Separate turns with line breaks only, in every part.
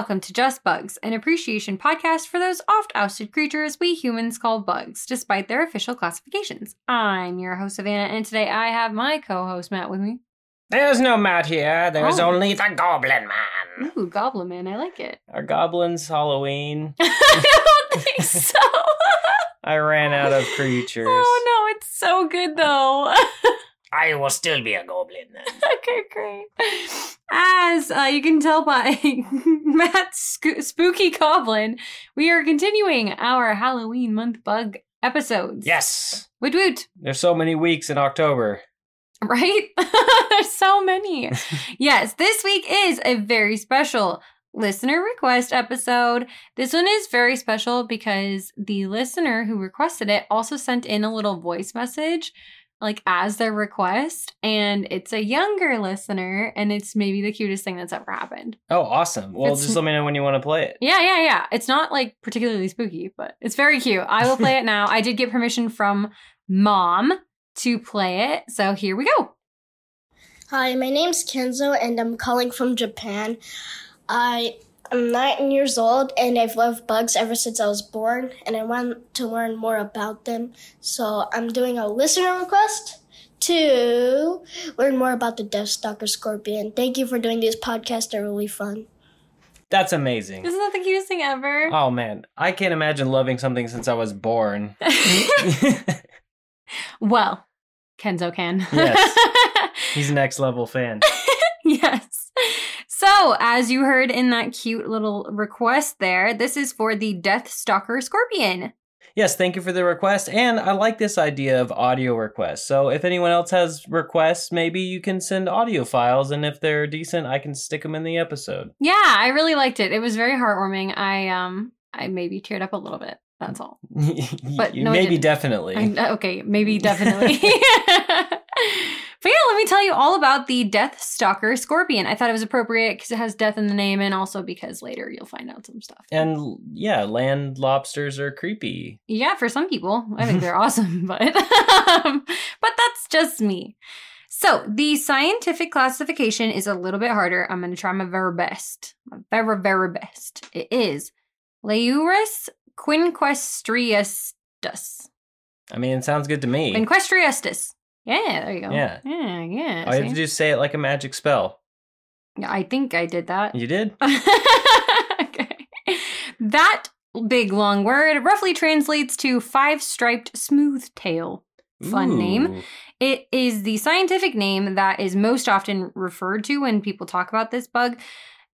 Welcome to Just Bugs, an appreciation podcast for those oft ousted creatures we humans call bugs, despite their official classifications. I'm your host, Savannah, and today I have my co host, Matt, with me.
There's no Matt here. There's
Oh.
only the Goblin Man.
Ooh, Goblin Man, I like it.
Are goblins Halloween?
I don't think so.
I ran out of oh, creatures.
oh no, it's so good though.
I will still be a goblin
okay, great. As uh, you can tell by Matt's sco- spooky goblin, we are continuing our Halloween month bug episodes.
Yes.
Woot woot.
There's so many weeks in October.
Right? There's so many. yes, this week is a very special listener request episode. This one is very special because the listener who requested it also sent in a little voice message like as their request and it's a younger listener and it's maybe the cutest thing that's ever happened.
Oh, awesome. Well,
It's-
just let me know when you want to play it.
Yeah, yeah, yeah. It's not like particularly spooky, but it's very cute. I will play it now. I did get permission from mom to play it. So here we go.
Hi, my name's Kenzo and I'm calling from Japan. I am nine years old and I've loved bugs ever since I was born and I want to learn more about them. So I'm doing a listener request to learn more about the Death Stalker Scorpion. Thank you for doing these podcasts. They're really fun.
That's amazing.
Isn't that the cutest thing ever?
Oh man, I can't imagine loving something since I was born.
well, Kenzo can.
Yes. He's next level fan.
yes. So, as you heard in that cute little request there, this is for the Death Stalker Scorpion.
Yes, thank you for the request. And I like this idea of audio requests. So if anyone else has requests, maybe you can send audio files. And if they're decent, I can stick them in the episode.
Yeah, I really liked it. It was very heartwarming. I um I maybe teared up a little bit. That's all. But no,
maybe definitely.
I, okay, maybe definitely. but yeah, let me tell you all about the Death Stalker Scorpion. I thought it was appropriate because it has death in the name, and also because later you'll find out some stuff.
and yeah, land lobsters are creepy.
yeah, for some people, I think they're awesome, but um, but that's just me. So the scientific classification is a little bit harder. I'm going to try my very best, my very very best. It is Leiurus quinquestriustus.
I mean, it sounds good to me.
Quinquestriustus. Yeah, there you go.
Yeah.
yeah, yeah.
All you have to do is say it like a magic spell.
Yeah, I think I did that.
You did?
okay. That big long word roughly translates to five striped smooth tail. Fun name. It is the scientific name that is most often referred to when people talk about this bug.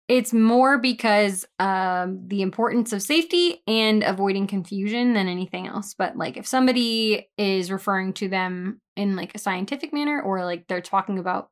It's more because um, the importance of safety and avoiding confusion than anything else. But like, if somebody is referring to them in like a scientific manner, or like they're talking about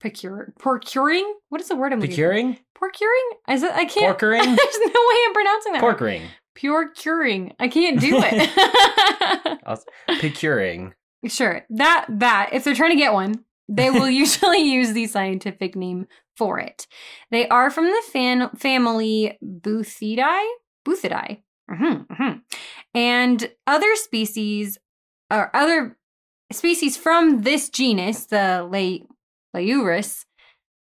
procure procuring, what is the word I'm looking for?
Procuring?
Procuring? Is it? I can't.
Porkering?
There's no way I'm pronouncing that.
Pork
right. Pure curing. I can't do it.
Procuring.
Sure. That that if they're trying to get one, they will usually use the scientific name for it. They are from the fan, family Boothidae, Buthidae. hmm hmm And other species or other species from this genus, the Le,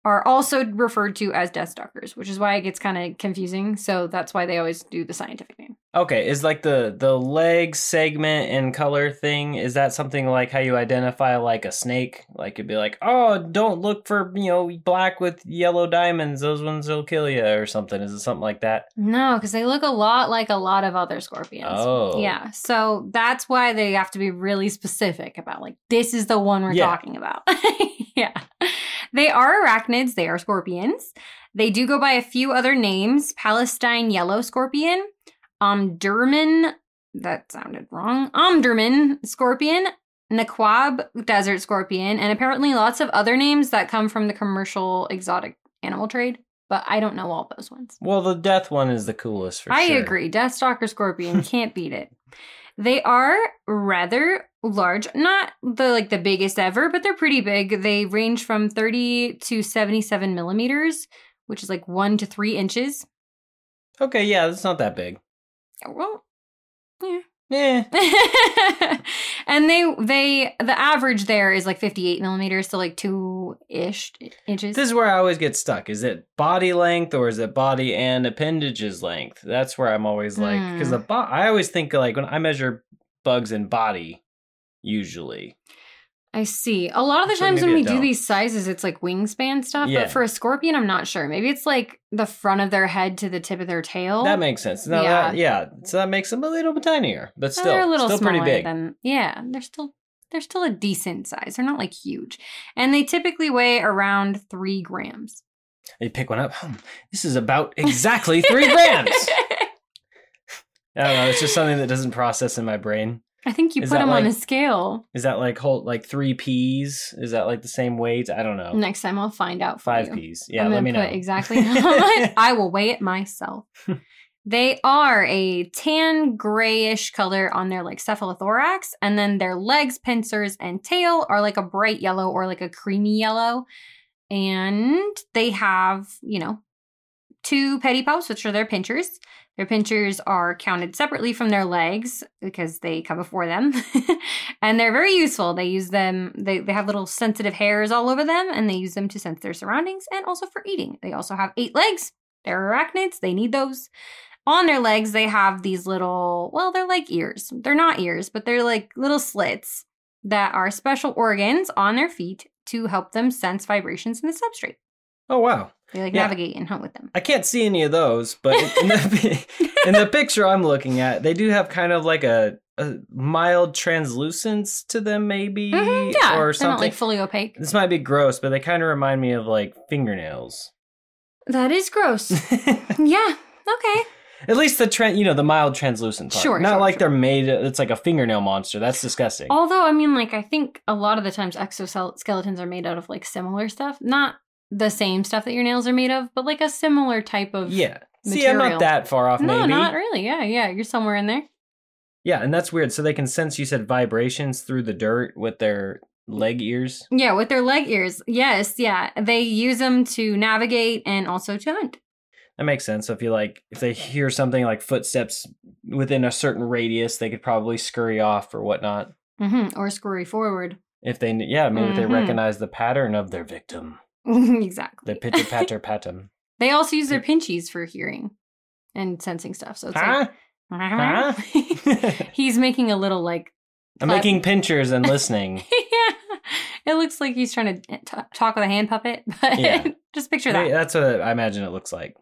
are also referred to as death stalkers, which is why it gets kind of confusing. So that's why they always do the scientific name.
Okay, is like the the leg segment and color thing, is that something like how you identify like a snake? Like it'd be like, oh, don't look for, you know, black with yellow diamonds, those ones will kill you or something. Is it something like that?
No, because they look a lot like a lot of other scorpions.
Oh.
Yeah. So that's why they have to be really specific about like this is the one we're
Yeah.
talking about. yeah. They are arachnids, they are scorpions. They do go by a few other names. Palestine yellow scorpion, Omdurman, that sounded wrong. Omdurman scorpion, Naqab desert scorpion, and apparently lots of other names that come from the commercial exotic animal trade, but I don't know all those ones.
Well, the death one is the coolest for
I
sure.
agree. Deathstalker Scorpion can't beat it. They are rather large, not the like the biggest ever, but they're pretty big. They range from 30 to 77 millimeters, which is like one to three inches.
Okay, yeah, that's not that big.
Well, yeah,
Eh.
and they they the average there is like 58 millimeters, so like two ish inches.
This is where I always get stuck. Is it body length or is it body and appendages length? That's where I'm always like, because
Hmm.
the bo- I always think like when I measure bugs in body, usually.
I see. A lot of the
So
times when we do these sizes, it's like wingspan stuff.
Yeah.
But for a scorpion, I'm not sure. Maybe it's like the front of their head to the tip of their tail.
That makes sense. No,
Yeah.
yeah. yeah. So that makes them a little bit tinier, but still,
they're a little
still pretty big.
Than, yeah, they're still they're still a decent size. They're not like huge, and they typically weigh around three grams.
You pick one up. Hmm, this is about exactly three grams. I don't know. It's just something that doesn't process in my brain.
I think you
Is
put them on a scale.
Is that like whole like three peas? Is that like the same weight? I don't know.
Next time I'll find out. For
Five
you.
peas. Yeah,
I'm
let me know.
exactly. I will weigh it myself. they are a tan grayish color on their like cephalothorax, and then their legs, pincers, and tail are like a bright yellow or like a creamy yellow. And they have, you know, two pedipalps, which are their pinchers. Their pinchers are counted separately from their legs because they come before them. and they're very useful. They use them, they, they have little sensitive hairs all over them, and they use them to sense their surroundings and also for eating. They also have eight legs. They're arachnids, they need those. On their legs, they have these little, well, they're like ears. They're not ears, but they're like little slits that are special organs on their feet to help them sense vibrations in the substrate.
Oh wow.
You like
Yeah.
navigate and hunt with them.
I can't see any of those, but in the in the picture I'm looking at, they do have kind of like a, a mild translucence to them, maybe,
Mhm, yeah,
or something.
like fully opaque.
this might be gross, but they kind of remind me of like fingernails.
That is gross. yeah. Okay.
At least the trend, you know, the mild translucent part.
Sure,
Not
sure,
like
sure.
they're made. It's like a fingernail monster. That's disgusting.
Although, I mean, like, I think a lot of the times exoskeletons are made out of like similar stuff. Not the same stuff that your nails are made of, but like a similar type of.
yeah. See, I'm not that far off.
No,
maybe.
not really. Yeah, yeah. You're somewhere in there.
Yeah, and that's weird. So they can sense. You said vibrations through the dirt with their leg ears.
Yeah, with their leg ears. Yes, yeah. They use them to navigate and also to hunt.
That makes sense. So if you like, if they hear something like footsteps within a certain radius, they could probably scurry off or whatnot.
hmm Or scurry forward.
If they, yeah, maybe if they recognize the pattern of their victim,
exactly.
the pitter patter patum.
They also use their pinchies for hearing and sensing stuff. So it's
Huh?
like.
Huh?
He's making a little like.
I'm
clap-
making pinchers and listening.
yeah. It looks like he's trying to eh, t- talk with a hand puppet, but
Yeah.
just picture that.
That's what I imagine it looks like.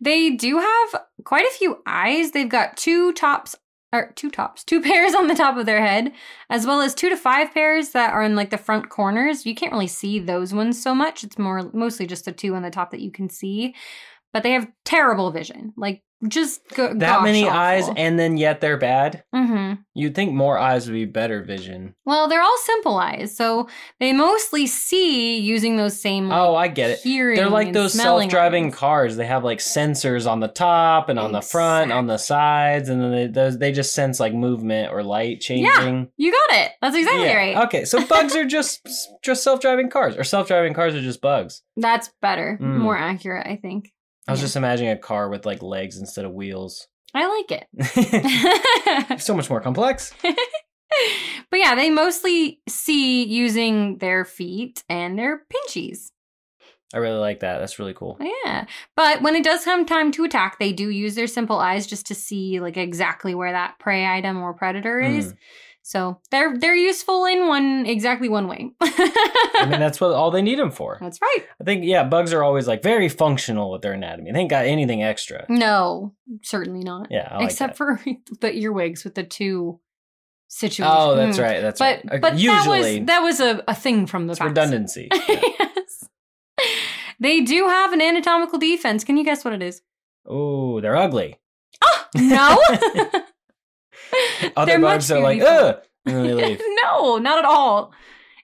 They do have quite a few eyes. They've got two tops, or two tops, two pairs on the top of their head, as well as two to five pairs that are in like the front corners. You can't really see those ones so much. It's more mostly just the two on the top that you can see. But they have terrible vision, like just go-
That many eyes, and then yet they're bad.
hmm
You'd think more eyes would be better vision.
Well, they're all simple eyes, so they mostly see using those same. Like,
Oh, I get it.
Hearing
They're like those self-driving
organs.
cars. They have like sensors on the top and on the front, on the sides, and then they those, they just sense like movement or light changing.
yeah, You got it. That's exactly
Yeah.
right.
Okay, so bugs are just just self-driving cars, or self-driving cars are just bugs.
That's better,
Mm.
more accurate, I think.
I was
Yeah.
just imagining a car with like legs instead of wheels.
I like it.
so much more complex.
but yeah, they mostly see using their feet and their pinchies.
I really like that. That's really cool.
Yeah. But when it does come time to attack, they do use their simple eyes just to see like exactly where that prey item or predator is.
Mm.
So they're they're useful in one exactly one way.
I mean, that's what all they need them for.
That's right.
I think yeah, bugs are always like very functional with their anatomy. They ain't got anything extra.
No, certainly not.
Yeah, like
Except
that.
for the earwigs with the two situations.
Oh, that's
Mm.
right. That's
But
right. Uh,
but
usually
that was that was a, a thing from the
redundancy. Yeah.
yes. They do have an anatomical defense. Can you guess what it is?
Oh, they're ugly.
No.
Other bugs are like, ugh, and they leave.
no, not at all.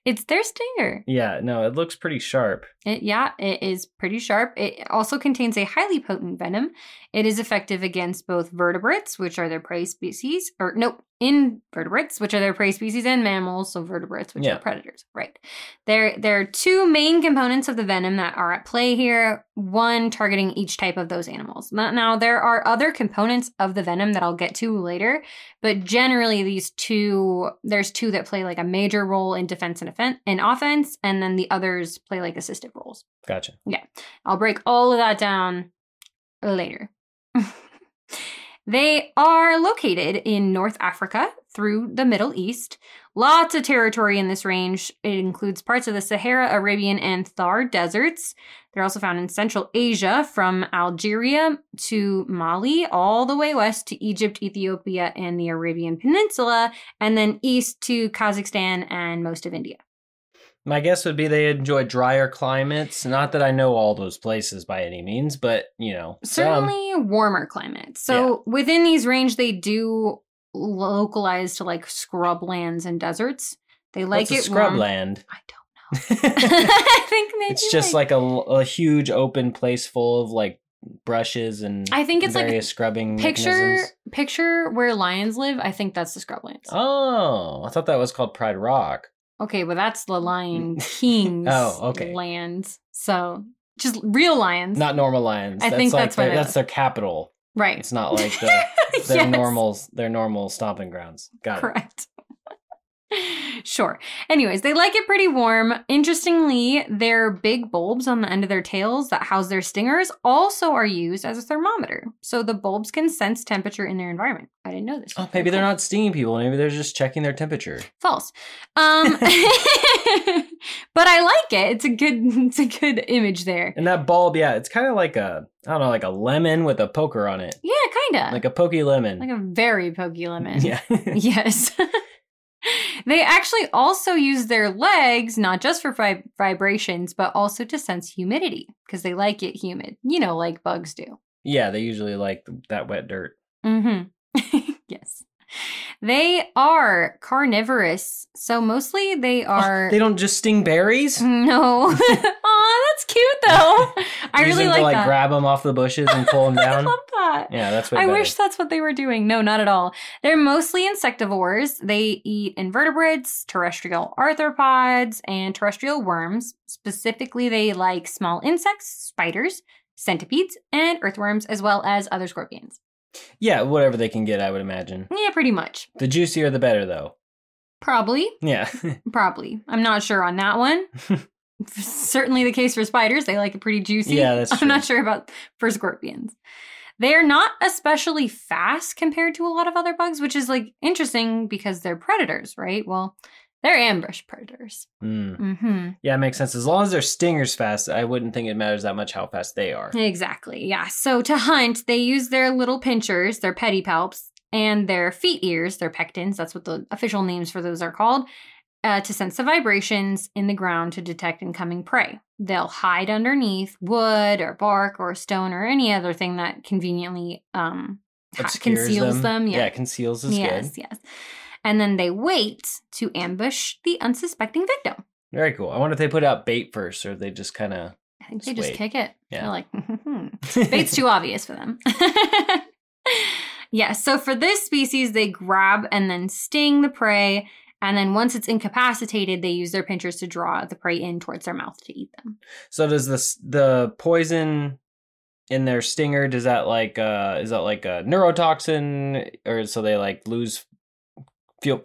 It's their stinger.
yeah, no, it looks pretty sharp.
It, yeah, it is pretty sharp. It also contains a highly potent venom. It is effective against both vertebrates, which are their prey species, or nope, invertebrates, which are their prey species, and mammals, so vertebrates, which
Yeah.
are predators. Right. There, there are two main components of the venom that are at play here. One targeting each type of those animals. Now, there are other components of the venom that I'll get to later, but generally these two, there's two that play like a major role in defense and offense, and offense, and then the others play like assistive roles.
Gotcha. Yeah.
I'll break all of that down later. they are located in North Africa through the Middle East. Lots of territory in this range. It includes parts of the Sahara, Arabian, and Thar deserts. They're also found in Central Asia from Algeria to Mali, all the way west to Egypt, Ethiopia, and the Arabian Peninsula, and then east to Kazakhstan and most of India.
My guess would be they enjoy drier climates. Not that I know all those places by any means, but you know, some.
certainly warmer climates. So within these range, they do localize to like scrublands and deserts. They like
What's
it
scrubland?
I don't know. I think maybe
it's just like, a, a huge open place full of like brushes and
I think it's like
scrubbing
picture
mechanisms.
picture where lions live. I think that's the scrublands.
Oh, I thought that was called Pride Rock.
Okay, but that's the mm, Lion mm. King's
Oh, okay.
lands. So just real lions,
Not normal lions.
I
that's
think
like
that's
their, that's their capital.
right?
It's not like the, their
Yes.
normal their normal stomping grounds. Got it.
Sure. Anyways, they like it pretty warm. Interestingly, their big bulbs on the end of their tails that house their stingers also are used as a thermometer. So the bulbs can sense temperature in their environment. I didn't know this.
Oh, maybe they're not stinging people. Maybe they're just checking their temperature.
false. Um but I like it. It's a good it's a good image there.
And that bulb, yeah, it's kind of like a I don't know, like a lemon with a poker on it,
Yeah, kind of.
like a pokey lemon.
like a very pokey lemon.
yeah.
yes. They actually also use their legs not just for vib- vibrations, but also to sense humidity because they like it humid. You know, like bugs do.
yeah, they usually like that wet dirt.
Mm-hmm. yes. They are carnivorous, so mostly they are.
They don't just sting berries.
no. Aw, that's cute though. I
Use
really
them
like
to like
that.
grab them off the bushes and pull them
I
down.
love that.
yeah, that's what
I wish that's what they were doing. No, not at all. They're mostly insectivores. They eat invertebrates, terrestrial arthropods, and terrestrial worms. Specifically, they like small insects, spiders, centipedes, and earthworms, as well as other scorpions.
Yeah, whatever they can get, I would imagine.
Yeah, pretty much.
The juicier, the better, though.
Probably.
Yeah.
Probably. I'm not sure on that one. Certainly the case for spiders. They like it pretty juicy.
Yeah, that's true.
I'm not sure about for scorpions. They are not especially fast compared to a lot of other bugs, which is like interesting because they're predators, right? Well, they're ambush predators.
Mm.
hmm
Yeah, it makes sense. As long as their stingers fast, I wouldn't think it matters that much how fast they are.
Exactly. Yeah. So to hunt, they use their little pinchers, their pedipalps, and their feet ears, their pectins. That's what the official names for those are called. Uh, to sense the vibrations in the ground to detect incoming prey. They'll hide underneath wood or bark or stone or any other thing that conveniently um, ha- conceals them.
Yeah,
Yeah.
conceals is
yes,
good.
yes. And then they wait to ambush the unsuspecting victim.
Very cool. I wonder if they put out bait first or they just kind of.
I think they
Just
kick it.
Yeah.
They're like, hmm. Bait's too obvious for them. yeah, so for this species, they grab and then sting the prey. And then once it's incapacitated, they use their pinchers to draw the prey in towards their mouth to eat them.
So does this the poison in their stinger? Does that like uh is that like a neurotoxin or so they like lose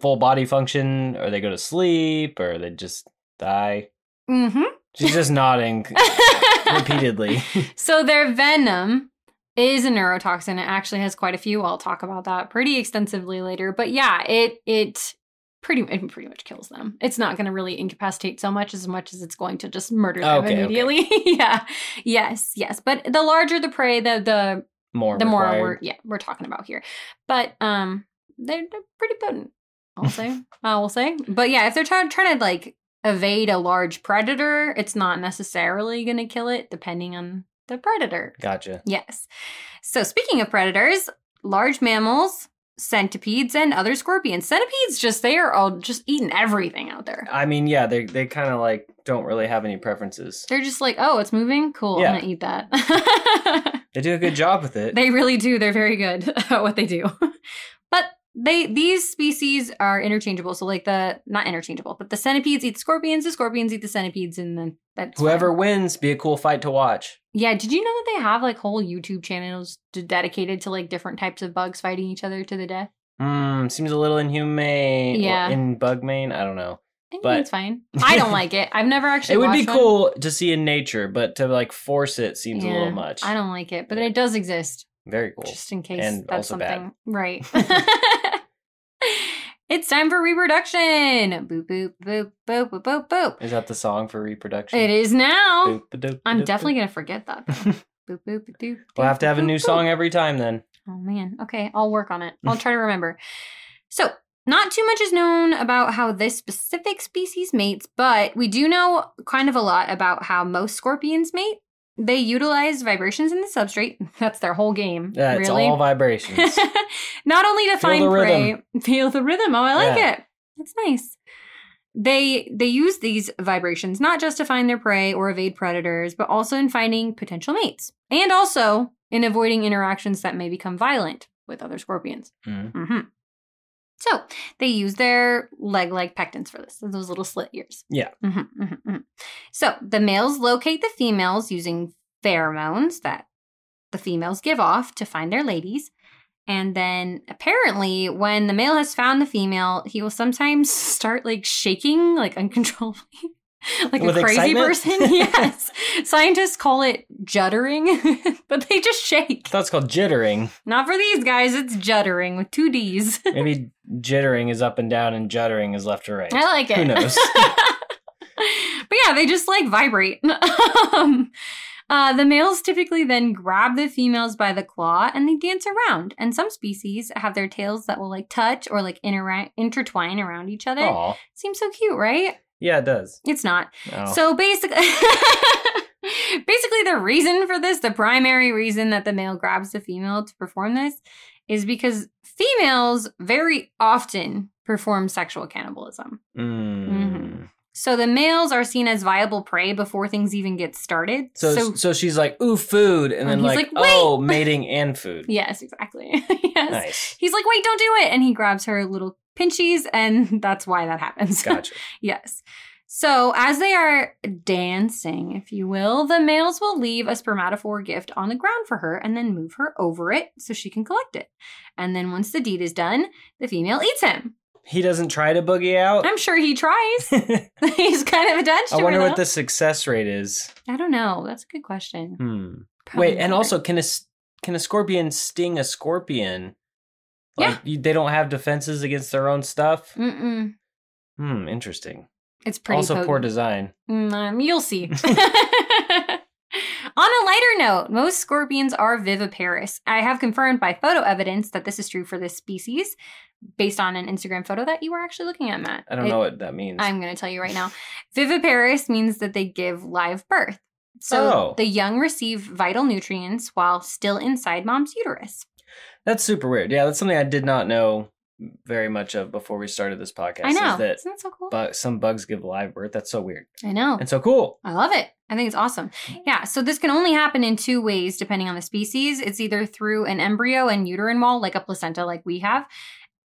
full body function or they go to sleep or they just die?
Mm-hmm.
She's just nodding repeatedly.
so their venom is a neurotoxin. It actually has quite a few. I'll talk about that pretty extensively later. But yeah, it it pretty it pretty much kills them. It's not going to really incapacitate so much as much as it's going to just murder them
Okay, okay.
immediately. yeah. Yes, yes. But the larger the prey, the the
More
the more we're yeah, we're talking about here. But um they're, they're pretty potent. I'll say. I will say. But yeah, if they're trying trying to like evade a large predator, it's not necessarily going to kill it depending on the predator.
Gotcha.
Yes. So speaking of predators, large mammals, centipedes, and other scorpions. Centipedes just they are all just eating everything out there.
I mean, yeah, they they kind of like don't really have any preferences.
They're just like, oh, it's moving? Cool,
Yeah.
I'm gonna eat that.
They do a good job with it.
they really do. They're very good at what they do. but they these species are interchangeable. So like the not interchangeable, but the centipedes eat scorpions, the scorpions eat the centipedes, and then that's
Whoever
fine.
wins, be a cool fight to watch.
Yeah, did you know that they have like whole YouTube channels dedicated to like different types of bugs fighting each other to the death?
Hmm, seems a little inhumane.
Yeah.
In bug main, I don't know.
I
But-
it's fine. I don't like it. I've never actually.
it would be
watched one.
cool to see in nature, but to like force it seems a little much.
I don't like it, but it does exist.
Very cool.
just in case
And
that's
also bad.
something right. it's time for reproduction. Boop boop boop boop boop boop boop.
Is that the song for reproduction?
It is now.
Boop, doop,
I'm
doop,
definitely gonna forget that. Though. boop boop doop.
We'll have to have a new
boop,
song every time then.
Oh man. Okay, I'll work on it. I'll try to remember. So, not too much is known about how this specific species mates, but we do know kind of a lot about how most scorpions mate. They utilize vibrations in the substrate. That's their whole game.
Yeah, it's
really.
all vibrations.
Not only to
Feel
find prey,
rhythm.
feel the rhythm. Oh, I like
Yeah.
it. That's nice. They they use these vibrations not just to find their prey or evade predators, but also in finding potential mates, and also in avoiding interactions that may become violent with other scorpions.
Mhm.
hmm So they use their leg-like pectins for this, those little slit ears.
Yeah.
Mhm, mhm, mhm. So the males locate the females using pheromones that the females give off to find their ladies. And then apparently, when the male has found the female, he will sometimes start like shaking, like uncontrollably, like
With
a crazy
excitement?
person. yes. Scientists call it juddering, but they just shake.
That's called jittering.
Not for these guys, it's juddering with two D's.
Maybe jittering is up and down and juddering is left or right.
I like it.
Who knows?
but yeah, they just like vibrate. um, uh, the males typically then grab the females by the claw and they dance around. And some species have their tails that will like touch or like intera- intertwine around each other.
Aw.
Seems so cute, right?
Yeah, it does.
It's not.
Oh.
So basically, basically, the reason for this, the primary reason that the male grabs the female to perform this, is because females very often perform sexual cannibalism.
Mm.
Mhm. So the males are seen as viable prey before things even get started.
So, so she's like, ooh, food, and then
And
like,
like,
oh, mating and food.
yes, exactly. yes.
Nice.
He's like, wait, don't do it. And he grabs her little pinchies, and that's why that happens.
Gotcha.
yes. So as they are dancing, if you will, the males will leave a spermatophore gift on the ground for her and then move her over it so she can collect it. And then once the deed is done, the female eats him.
He doesn't try to boogie out.
I'm sure he tries. He's kind of attached to
I
her.
wonder what the success rate is.
I don't know. That's a good question.
Hmm. Wait, and also, can a can a scorpion sting a scorpion? Like, you, they don't have defenses against their own stuff.
Mm-mm.
Hmm. Interesting.
It's pretty
also, poor design.
Mm, um, you'll see. On a lighter note, most scorpions are viviparous. I have confirmed by photo evidence that this is true for this species based on an Instagram photo that you were actually looking at, Matt.
I don't
It-
know what that means.
I'm going to tell you right now. Viviparous means that they give live birth. So
Oh.
the young receive vital nutrients while still inside mom's uterus.
That's super weird. Yeah, that's something I did not know very much of before we started this podcast.
I know.
Is that
Isn't that so cool?
bu- some bugs give live birth? That's so weird
I know.
and so cool.
I love it. I think it's awesome. Mm-hmm. Yeah, so this can only happen in two ways depending on the species. It's either through an embryo and uterine wall, like a placenta, like we have,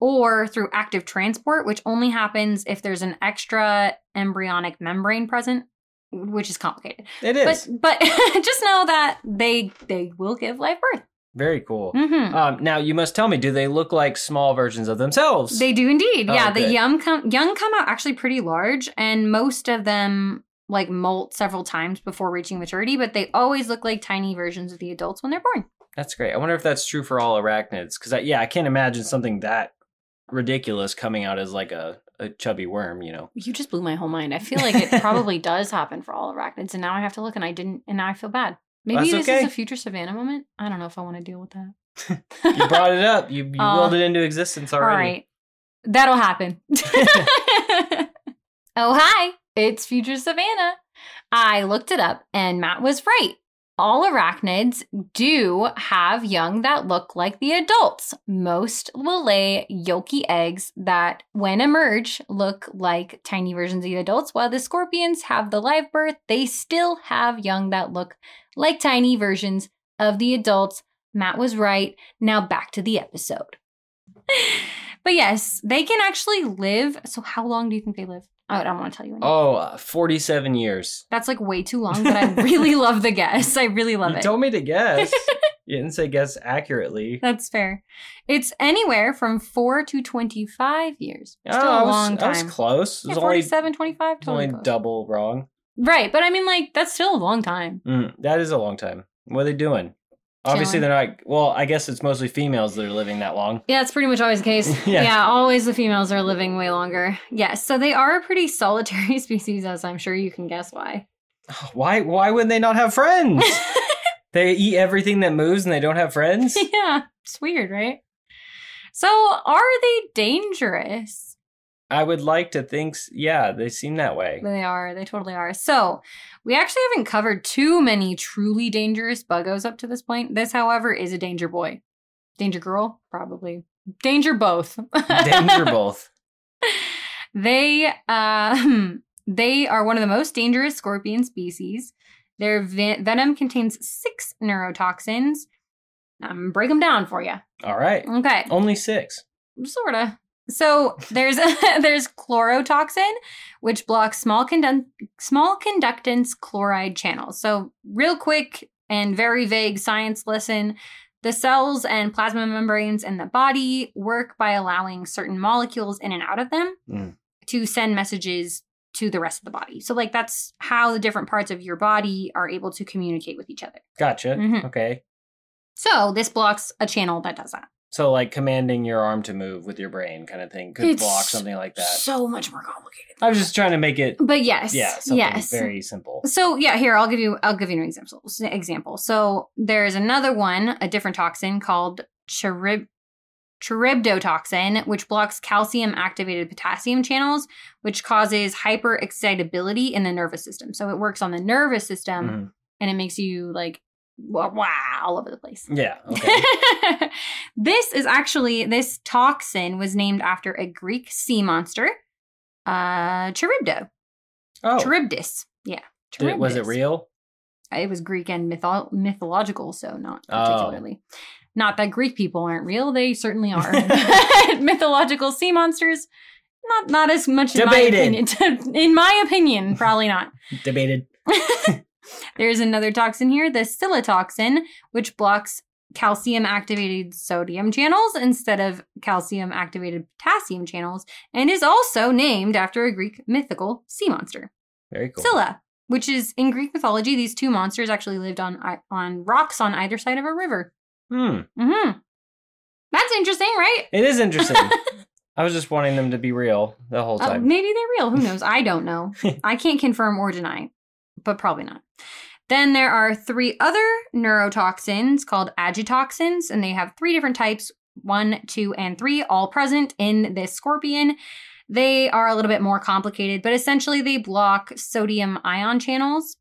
or through active transport, which only happens if there's an extra embryonic membrane present, which is complicated.
It is
But but just know that they they will give live birth.
Very cool.
hmm
Um, now you must tell me, do they look like small versions of themselves?
They do indeed.
Oh,
yeah, the
good.
young come young come out actually pretty large, and most of them like molt several times before reaching maturity, but they always look like tiny versions of the adults when they're born.
That's great. I wonder if that's true for all arachnids. Because yeah, I can't imagine something that ridiculous coming out as like a, a chubby worm. You know.
You just blew my whole mind. I feel like it probably does happen for all arachnids, and now I have to look, and I didn't, and now I feel bad. Maybe this
okay.
is a future savannah moment. I don't know if I want to deal with that.
You brought it up. You, you
Uh,
willed it into existence already.
All right. that'll happen. oh hi, it's future savannah. I looked it up, and Matt was right. All arachnids do have young that look like the adults. Most will lay yolky eggs that, when emerge, look like tiny versions of the adults, while the scorpions have the live birth. They still have young that look like tiny versions of the adults. Matt was right. Now back to the episode. But yes, they can actually live. So how long do you think they live? I don't want to tell you. Anything.
Oh, uh, 47 years.
That's like way too long, but I really love the guess. I really love it.
you
it.
told me to guess. you didn't say guess accurately.
That's fair. It's anywhere from 4 to 25 years. Still
Oh,
a
was-
long
I was close. It
Yeah,
was only,
47, 25,
it was only
totally close.
double wrong.
Right, but I mean, like, that's still a long time.
Mm, that is a long time. What are they doing? Obviously, they're not. Well, I guess it's mostly females that are living that long.
Yeah, it's pretty much always the case.
Yeah.
yeah. always the females are living way longer. Yes, so they are a pretty solitary species, as I'm sure you can guess why.
Why? Why would they not have friends? they eat everything that moves, and they don't have friends.
yeah, it's weird, right? So, are they dangerous?
I would like to think. Yeah, they seem that way.
They are. They totally are. So, we actually haven't covered too many truly dangerous buggos up to this point. This, however, is a danger boy. Danger girl? Probably. Danger both.
Danger both.
They uh, they are one of the most dangerous scorpion species. Their ve- venom contains six neurotoxins. Um, break them down for you.
All right.
Okay,
Only six.
sorta. So there's there's chlorotoxin, which blocks small condun- small conductance chloride channels. So real quick and very vague science lesson. The cells and plasma membranes in the body work by allowing certain molecules in and out of them
Mm.
to send messages to the rest of the body. So like that's how the different parts of your body are able to communicate with each other.
Gotcha.
Mhm.
Okay.
So this blocks a channel that does that.
So, like commanding your arm to move with your brain, kind of thing, could
It's
block something like that.
So much more complicated.
I was just trying to make it,
But yes,
yeah,
yes.
very simple.
So yeah, here I'll give you I'll give you an example. Example. So there's another one, a different toxin called cherib charybdotoxin, which blocks calcium activated potassium channels, which causes hyperexcitability in the nervous system. So it works on the nervous system
Mhm.
and it makes you like wow, wow all over the place.
Yeah. Okay.
this is actually this toxin was named after a Greek sea monster, uh Charybdo.
Oh,
Charybdis. Yeah.
did- was it real?
It was Greek and mytho- mythological, so not
Oh.
particularly. Not that Greek people aren't real; they certainly are. mythological sea monsters, not not as much in
Debated.
my opinion. in my opinion, probably not.
Debated.
There's another toxin here, the scyllatoxin, which blocks calcium activated sodium channels instead of calcium activated potassium channels, and is also named after a Greek mythical sea monster.
Very cool.
Scylla, which is in Greek mythology, these two monsters actually lived on on rocks on either side of a river.
Hmm.
hmm That's interesting, right?
It is interesting. I was just wanting them to be real the whole
Uh,
time.
maybe they're real. Who knows? I don't know. I can't confirm or deny, but probably not. Then there are three other neurotoxins called agitoxins, and they have three different types one, two, and three, all present in this scorpion. They are a little bit more complicated, but essentially they block sodium ion channels.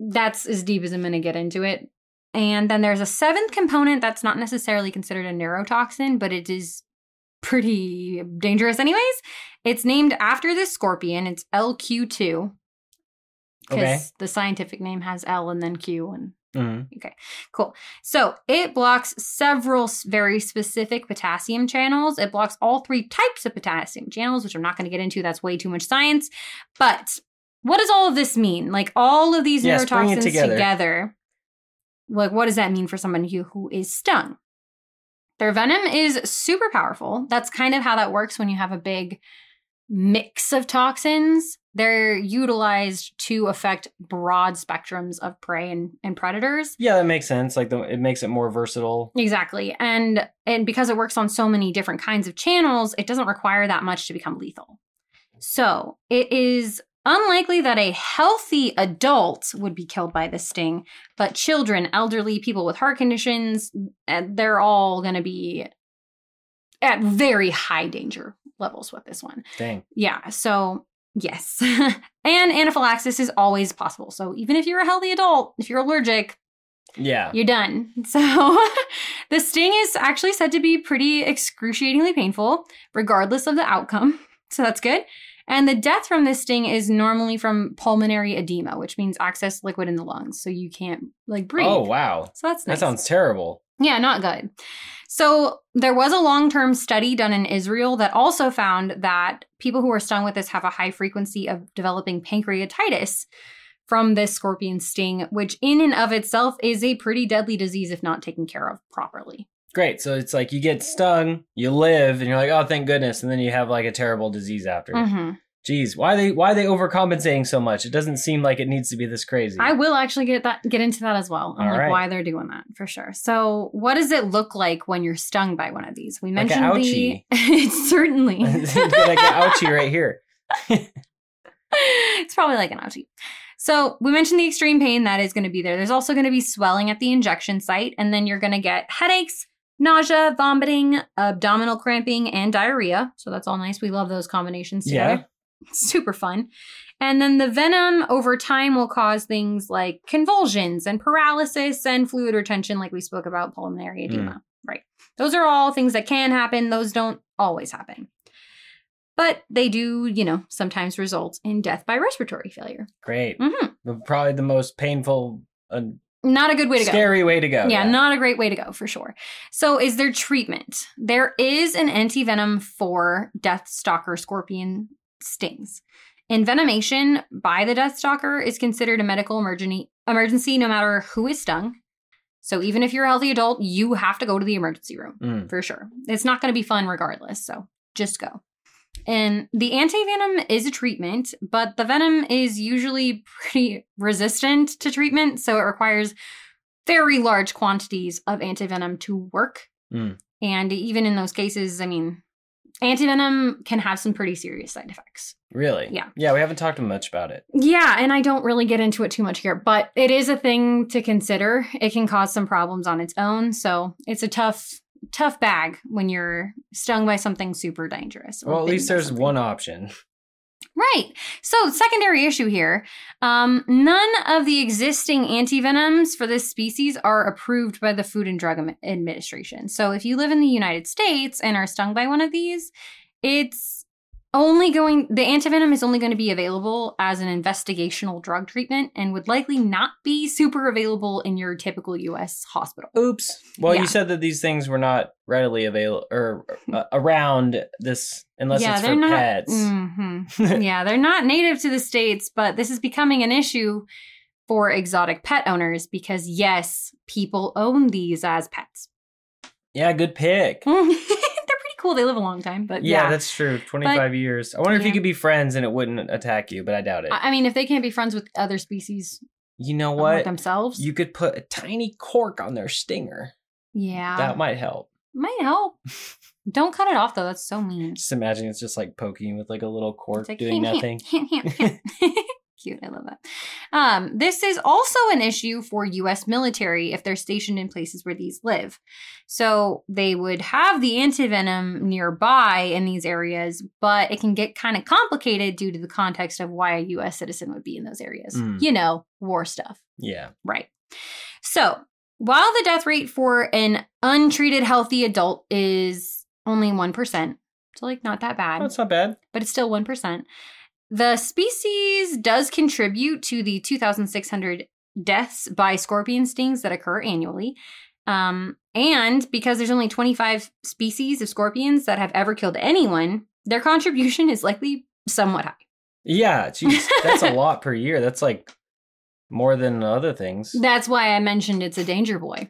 That's as deep as I'm going to get into it. And then there's a seventh component that's not necessarily considered a neurotoxin, but it is pretty dangerous, anyways. It's named after this scorpion. It's LQ2 because
Okay.
the scientific name has L and then Q and
Mhm.
Cool. So it blocks several very specific potassium channels. It blocks all three types of potassium channels, which I'm not going to get into. That's way too much science. But what does all of this mean? Like all of these
Yes,
neurotoxins
together.
together. Like, what does that mean for someone who, who is stung? Their venom is super powerful. That's kind of how that works when you have a big mix of toxins. They're utilized to affect broad spectrums of prey and, and predators.
Yeah, that makes sense. Like the, it makes it more versatile.
Exactly. And and because it works on so many different kinds of channels, it doesn't require that much to become lethal. So, it is unlikely that a healthy adult would be killed by this sting, but children, elderly, people with heart conditions, uh, they're all going to be at very high danger levels with this one.
Dang.
Yeah, so yes. and anaphylaxis is always possible. So, even if you're a healthy adult, if you're allergic,
Yeah.
you're done. So the sting is actually said to be pretty excruciatingly painful, regardless of the outcome. So that's good. And the death from this sting is normally from pulmonary edema, which means excess liquid in the lungs, so you can't like breathe.
Oh wow.
So that's nice.
That sounds terrible.
Yeah, not good. So there was a long-term study done in Israel that also found that people who are stung with this have a high frequency of developing pancreatitis from this scorpion sting, which in and of itself is a pretty deadly disease if not taken care of properly.
Great. So it's like you get stung, you live, and you're like, oh, thank goodness, and then you have like a terrible disease after.
hmm
Jeez, why they why are they overcompensating so much? It doesn't seem like it needs to be this crazy.
I will actually get that get into that as well, like
right.
why they're doing that for sure. So, what does it look like when you're stung by one of these? We
Like
mentioned the it's certainly
like an ouchie right here.
it's probably like an ouchie. So we mentioned the extreme pain that is going to be there. There's also going to be swelling at the injection site, and then you're going to get headaches, nausea, vomiting, abdominal cramping, and diarrhea. So that's all nice. We love those combinations
Yeah.
Super fun. And then the venom over time will cause things like convulsions and paralysis and fluid retention, like we spoke about pulmonary edema. Right. Those are all things that can happen. Those don't always happen. But they do, you know, sometimes result in death by respiratory failure.
Great.
Mm-hmm.
Probably the most painful, uh,
Not a good way to go.
scary way to go.
yeah, not a great way to go for sure. So, is there treatment? There is an antivenom for death stalker scorpion stings. Envenomation by the death stalker is considered a medical emergency emergency no matter who is stung. So, even if you're a healthy adult, you have to go to the emergency room
Mm.
for sure. It's not going to be fun regardless. So, just go. And the antivenom is a treatment, but the venom is usually pretty resistant to treatment. So it requires very large quantities of antivenom to work.
Mm.
And even in those cases, I mean, antivenom can have some pretty serious side effects.
Really?
Yeah.
Yeah, we haven't talked much about it.
Yeah, and I don't really get into it too much here, but it is a thing to consider. It can cause some problems on its own. So it's a tough, tough bag when you're stung by something super dangerous.
Well, at least there's one option.
Right. So, secondary issue here um, none of the existing antivenoms for this species are approved by the Food and Drug Administration. So, if you live in the United States and are stung by one of these, it's only going, the antivenom is only going to be available as an investigational drug treatment and would likely not be super available in your typical US hospital.
Oops. Well,
Yeah.
you said that these things were not readily available or uh, around this unless it's for pets.
Mhm. yeah, they're not native to the states, but this is becoming an issue for exotic pet owners because yes, people own these as pets.
yeah, good pick.
cool. They live a long time, but
Yeah,
yeah.
that's true. 25 years. I wonder if you could be friends and it wouldn't attack you, but I doubt it.
I mean, if they can't be friends with other species
you know what?
themselves,
You could put a tiny cork on their stinger.
yeah,
that might help.
might help. Don't cut it off though. That's so mean.
Just imagine it's just like poking with like a little cork
like,
doing nothing.
Cute. I love that. Um, this is also an issue for U.S. military if they're stationed in places where these live. So they would have the antivenom nearby in these areas, but it can get kind of complicated due to the context of why a U.S. citizen would be in those areas.
Mm.
You know, war stuff.
Yeah.
Right. So while the death rate for an untreated healthy adult is only 1%, so like not that bad
That's not bad.
but it's still 1%. The species does contribute to the 2,600 deaths by scorpion stings that occur annually. Um, and because there's only 25 species of scorpions that have ever killed anyone, their contribution is likely somewhat high.
Yeah, jeez. That's a lot per year. That's like more than other things.
That's why I mentioned it's a danger boy.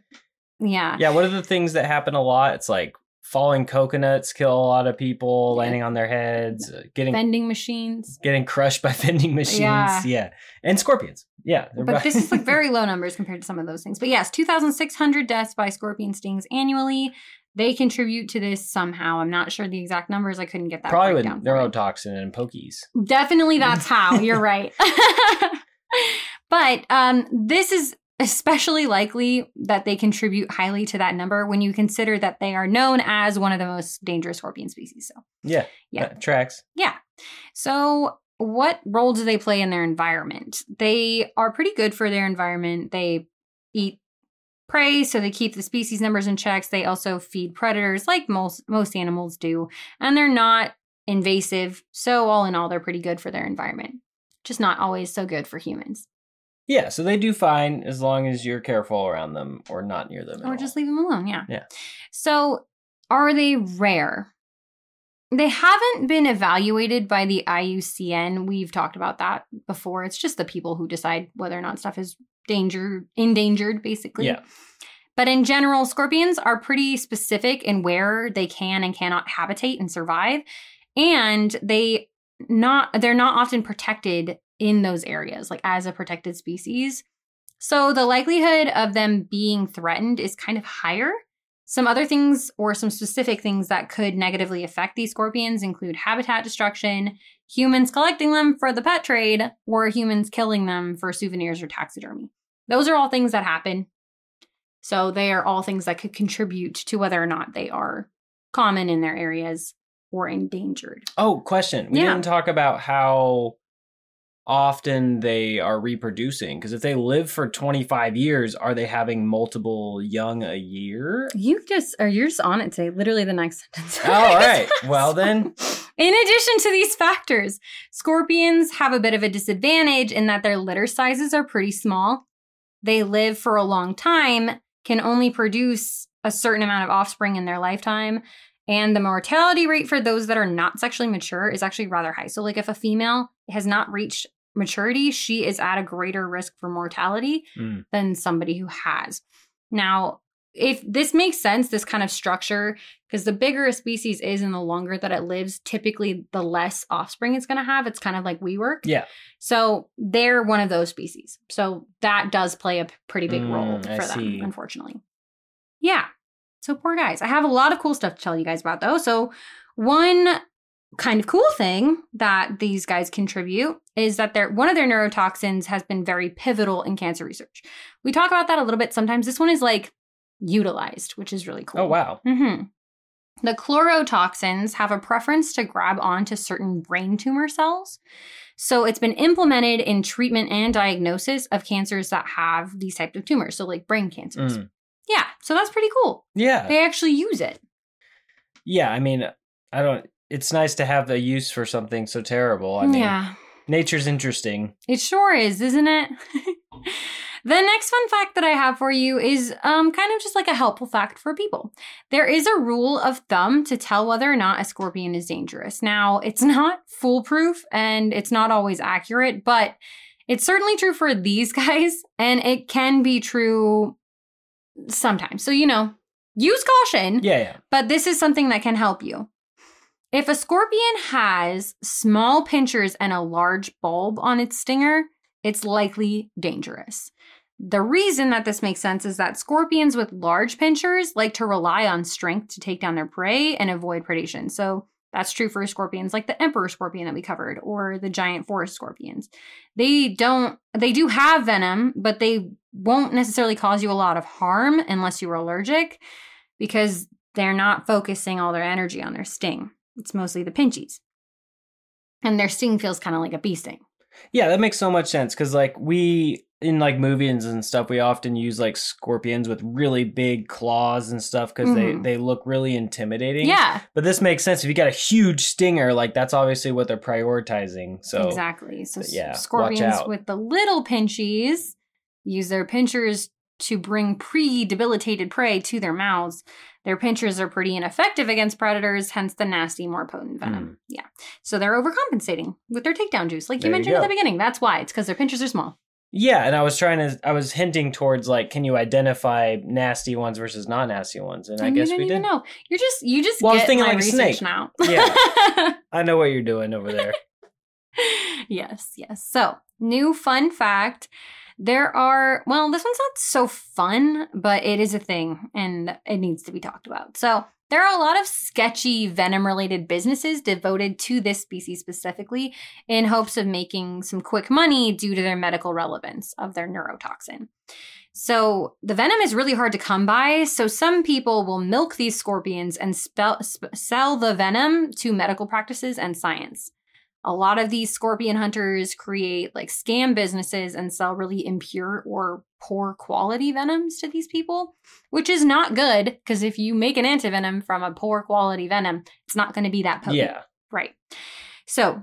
Yeah.
Yeah, what are the things that happen a lot? It's like falling coconuts kill a lot of people,
Yeah.
landing on their heads, uh, getting
Vending machines.
getting crushed by vending machines.
Yeah.
Yeah. And scorpions. Yeah.
But this is like very low numbers compared to some of those things. But yes, 2,600 deaths by scorpion stings annually. They contribute to this somehow. I'm not sure the exact numbers. I couldn't get that
probably with
breakdown. for you.
neurotoxin and pokies.
Definitely that's how. You're right. but um, this is especially likely that they contribute highly to that number when you consider that they are known as one of the most dangerous scorpion species. So,
Yeah.
Yeah.
tracks.
yeah. So, what role do they play in their environment? They are pretty good for their environment. They eat prey, so they keep the species numbers in checks. They also feed predators like most most animals do, and they're not invasive. So, all in all, they're pretty good for their environment. Just not always so good for humans.
Yeah, so they do fine as long as you're careful around them or not near them.
or
all.
just leave them alone. Yeah.
Yeah.
So, are they rare? They haven't been evaluated by the IUCN. We've talked about that before. It's just the people who decide whether or not stuff is danger endangered, basically.
Yeah.
But in general, scorpions are pretty specific in where they can and cannot habitate and survive, and they not they're not often protected in those areas, like as a protected species. So the likelihood of them being threatened is kind of higher. Some other things or some specific things that could negatively affect these scorpions include habitat destruction, humans collecting them for the pet trade, or humans killing them for souvenirs or taxidermy. Those are all things that happen. So they are all things that could contribute to whether or not they are common in their areas or endangered.
Oh, question. We
Yeah.
didn't talk about how often they are reproducing because if they live for 25 years, are they having multiple young a year?
You just are you're just on it today. Literally the next sentence.
Oh, all right. Well, then,
In addition to these factors, scorpions have a bit of a disadvantage in that their litter sizes are pretty small. They live for a long time, can only produce a certain amount of offspring in their lifetime, and the mortality rate for those that are not sexually mature is actually rather high. So, like if a female has not reached maturity, she is at a greater risk for mortality
Mm.
than somebody who has. Now, if this makes sense, this kind of structure, because the bigger a species is and the longer that it lives, typically the less offspring it's going to have. It's kind of like we work.
yeah.
So they're one of those species. So that does play a pretty big role
Mm, I
for them,
see.
unfortunately. Yeah. So poor guys. I have a lot of cool stuff to tell you guys about though. So one kind of cool thing that these guys contribute is that their one of their neurotoxins has been very pivotal in cancer research. We talk about that a little bit sometimes. This one is like utilized, which is really cool.
Oh, wow.
hmm The chlorotoxins have a preference to grab onto certain brain tumor cells. So it's been implemented in treatment and diagnosis of cancers that have these types of tumors. So, like brain cancers.
Mm.
Yeah. So that's pretty cool.
Yeah.
They actually use it.
Yeah. I mean, I don't, it's nice to have a use for something so terrible. I mean,
yeah.
nature's interesting.
It sure is, isn't it? the next fun fact that I have for you is um, kind of just like a helpful fact for people. There is a rule of thumb to tell whether or not a scorpion is dangerous. Now, it's not foolproof and it's not always accurate, but it's certainly true for these guys, and it can be true sometimes. So, you know, use caution.
Yeah. Yeah.
But this is something that can help you. If a scorpion has small pinchers and a large bulb on its stinger, it's likely dangerous. The reason that this makes sense is that scorpions with large pinchers like to rely on strength to take down their prey and avoid predation. So that's true for scorpions like the emperor scorpion that we covered or the giant forest scorpions. They don't they do have venom, but they won't necessarily cause you a lot of harm unless you're allergic because they're not focusing all their energy on their sting. It's mostly the pinchies. And their sting feels kind of like a bee sting.
Yeah, that makes so much sense because, like, we in like movies and stuff, we often use like scorpions with really big claws and stuff because
Mhm.
they they look really intimidating.
Yeah,
but this makes sense if you got a huge stinger, like that's obviously what they're prioritizing. So
exactly. So
yeah,
scorpions with the little pinchies use their pinchers to bring pre-debilitated prey to their mouths. Their pinchers are pretty ineffective against predators, hence the nasty, more potent venom. Yeah. So they're overcompensating with their takedown juice, like
Hmm. There
you
you
mentioned at the beginning. That's why. It's because their pinchers are small.
yeah, and I was trying to, I was hinting towards like, can you identify nasty ones versus not nasty ones? And I
And
guess
you
we
didn't know. You're just you just
Well, I was thinking like a snake.
now.
Yeah. I know what you're doing over there.
yes, yes. So, new fun fact. There are, well, this one's not so fun, but it is a thing and it needs to be talked about. So, there are a lot of sketchy venom related businesses devoted to this species specifically in hopes of making some quick money due to their medical relevance of their neurotoxin. So, the venom is really hard to come by. So, some people will milk these scorpions and spell, sp- sell the venom to medical practices and science. A lot of these scorpion hunters create like scam businesses and sell really impure or poor quality venoms to these people, which is not good because if you make an antivenom from a poor quality venom, it's not going to be that potent.
yeah.
Right. So,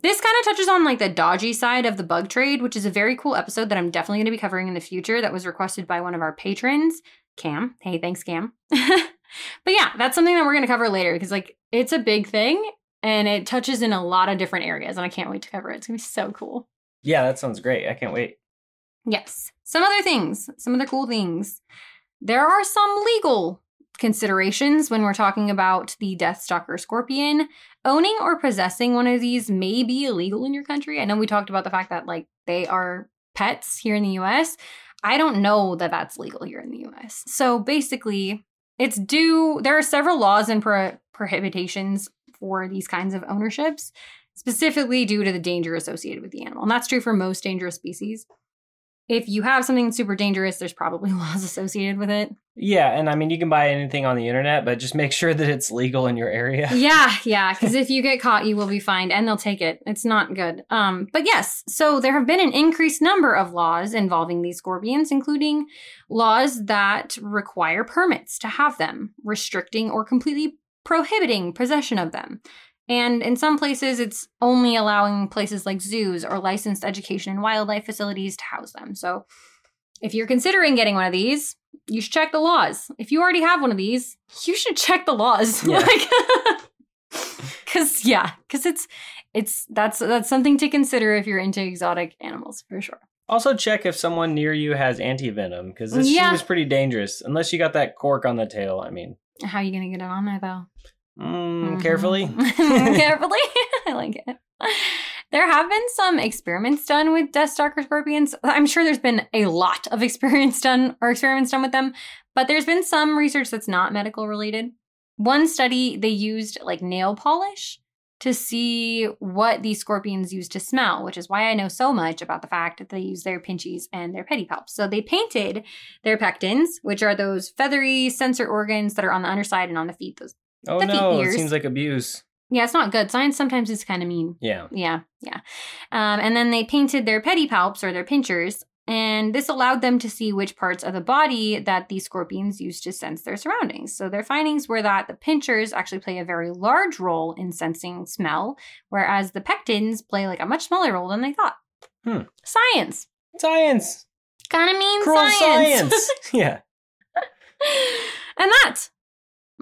this kind of touches on like the dodgy side of the bug trade, which is a very cool episode that I'm definitely going to be covering in the future. That was requested by one of our patrons, Cam. Hey, thanks, Cam. but yeah, that's something that we're going to cover later because like it's a big thing and it touches in a lot of different areas, and I can't wait to cover it. It's going to be so cool.
Yeah, that sounds great. I can't wait.
Yes. Some other things, some other cool things. There are some legal considerations when we're talking about the Deathstalker Scorpion. Owning or possessing one of these may be illegal in your country. I know we talked about the fact that like they are pets here in the US. I don't know that that's legal here in the US. So basically, it's due there are several laws and pro- prohibitions for these kinds of ownerships, specifically due to the danger associated with the animal. And that's true for most dangerous species if you have something super dangerous, there's probably laws associated with it.
Yeah, and I mean you can buy anything on the internet, but just make sure that it's legal in your area.
Yeah, yeah, because if you get caught, you will be fined, and they'll take it. It's not good. Um, but yes, so there have been an increased number of laws involving these scorpions, including laws that require permits to have them, restricting or completely prohibiting possession of them. And in some places, it's only allowing places like zoos or licensed education and wildlife facilities to house them. So if you're considering getting one of these, you should check the laws. If you already have one of these, you should check the laws. Yeah. like, cause yeah, cause it's, it's, that's, that's something to consider if you're into exotic animals for sure.
Also, check if someone near you has anti venom because this yeah. was pretty dangerous. Unless you got that cork on the tail. I mean,
how are you gonna get it on there though?
Mm, mm-hmm. Carefully.
carefully. I like it. There have been some experiments done with Deathstalker scorpions. I'm sure there's been a lot of experience done or experiments done with them, but there's been some research that's not medical related. One study, they used like nail polish to see what these scorpions use to smell, which is why I know so much about the fact that they use their pinchies and their pedipalps. So they painted their pectins, which are those feathery sensor organs that are on the underside and on the feet, those
Oh the no, it seems like abuse.
Yeah, it's not good. Science sometimes is kind of mean.
Yeah.
Yeah, yeah. Um, and then they painted their pedipalps or their pinchers, and this allowed them to see which parts of the body that these scorpions use to sense their surroundings. So their findings were that the pinchers actually play a very large role in sensing smell, whereas the pectins play like a much smaller role than they thought.
Hmm.
Science.
Science.
Kind of mean
Cruel
science.
science. yeah.
and that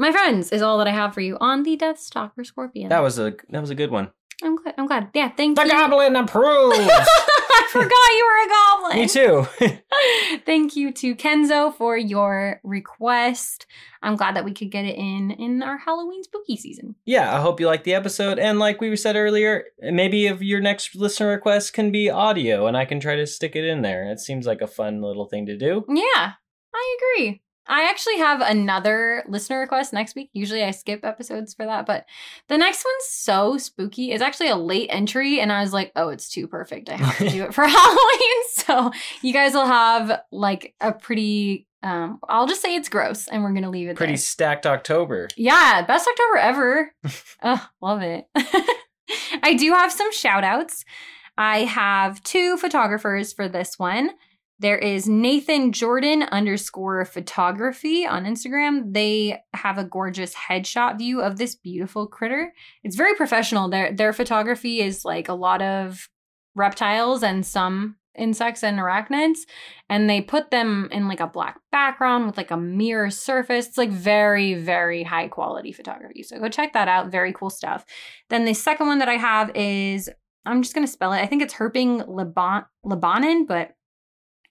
my friends, is all that I have for you on the Death Stalker Scorpion.
That was a that was a good one.
I'm glad. I'm glad. Yeah, thank
the
you.
The goblin approves.
I forgot you were a goblin.
Me too.
thank you to Kenzo for your request. I'm glad that we could get it in in our Halloween spooky season.
Yeah, I hope you liked the episode. And like we said earlier, maybe if your next listener request can be audio, and I can try to stick it in there. It seems like a fun little thing to do.
Yeah, I agree. I actually have another listener request next week. Usually I skip episodes for that, but the next one's so spooky. It's actually a late entry, and I was like, oh, it's too perfect. I have to do it for Halloween. So you guys will have like a pretty um, I'll just say it's gross, and we're gonna leave it.
Pretty
there.
stacked October.
Yeah, best October ever. oh, love it. I do have some shout outs. I have two photographers for this one. There is Nathan Jordan underscore photography on Instagram. They have a gorgeous headshot view of this beautiful critter. It's very professional. Their their photography is like a lot of reptiles and some insects and arachnids and they put them in like a black background with like a mirror surface it's like very very high quality photography so go check that out very cool stuff then the second one that i have is i'm just going to spell it i think it's herping Leban- lebanon but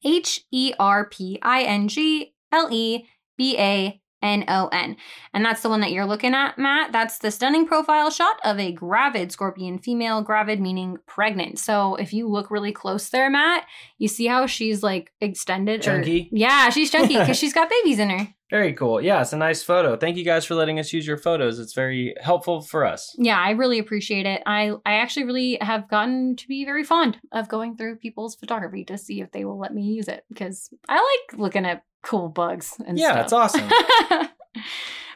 H E R P I N G L E B A N O N. And that's the one that you're looking at, Matt. That's the stunning profile shot of a gravid scorpion female, gravid meaning pregnant. So if you look really close there, Matt, you see how she's like extended.
Chunky?
Or, yeah, she's chunky because she's got babies in her.
Very cool. Yeah, it's a nice photo. Thank you guys for letting us use your photos. It's very helpful for us.
Yeah, I really appreciate it. I I actually really have gotten to be very fond of going through people's photography to see if they will let me use it because I like looking at cool bugs and
yeah,
stuff.
it's awesome.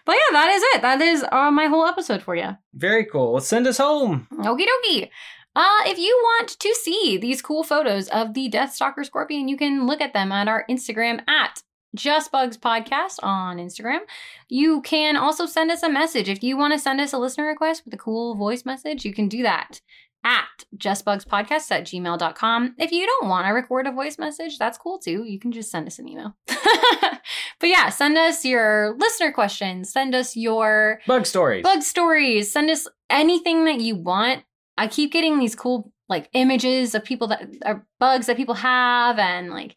but yeah, that is it. That is uh, my whole episode for you.
Very cool. Well, send us home.
Okie dokie. Uh, if you want to see these cool photos of the Death Stalker Scorpion, you can look at them on our Instagram at just Bugs Podcast on Instagram. You can also send us a message. If you want to send us a listener request with a cool voice message, you can do that. at justbugspodcast at gmail.com. If you don't want to record a voice message, that's cool too. You can just send us an email. but yeah, send us your listener questions, send us your
Bug stories.
bug stories, send us anything that you want. I keep getting these cool like images of people that are bugs that people have and like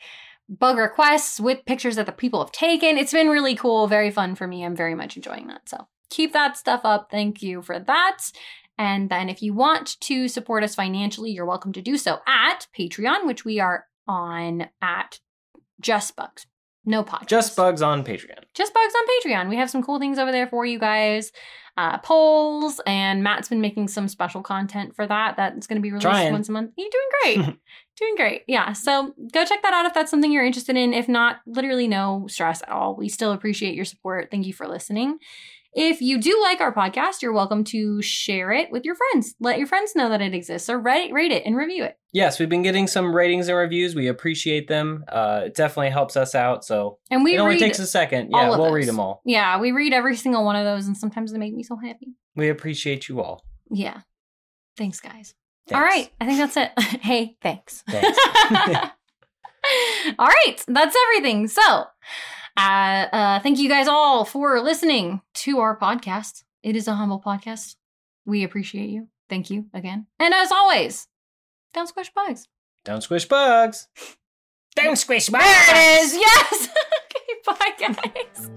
bug requests with pictures that the people have taken. It's been really cool, very fun for me. I'm very much enjoying that. So keep that stuff up. Thank you for that. And then if you want to support us financially, you're welcome to do so at Patreon, which we are on at Just Bugs. No podcast.
Just bugs on Patreon.
Just Bugs on Patreon. We have some cool things over there for you guys. Uh, polls, and Matt's been making some special content for that. That's going to be released
Trying.
once a month. You're doing great. doing great. Yeah. So go check that out if that's something you're interested in. If not, literally no stress at all. We still appreciate your support. Thank you for listening. If you do like our podcast, you're welcome to share it with your friends. Let your friends know that it exists or rate, rate it and review it.
Yes, we've been getting some ratings and reviews. We appreciate them. Uh, it definitely helps us out. So
And we
it only takes a second. Yeah, we'll
those.
read them all.
Yeah, we read every single one of those, and sometimes they make me so happy.
We appreciate you all.
Yeah. Thanks, guys.
Thanks.
All right. I think that's it. hey, thanks.
Thanks.
all right. That's everything. So, uh, uh, thank you guys all for listening to our podcast. It is a humble podcast. We appreciate you. Thank you again. And as always, don't squish bugs.
Don't squish bugs.
Don't squish my
There it is. Yes. okay. Bye, guys.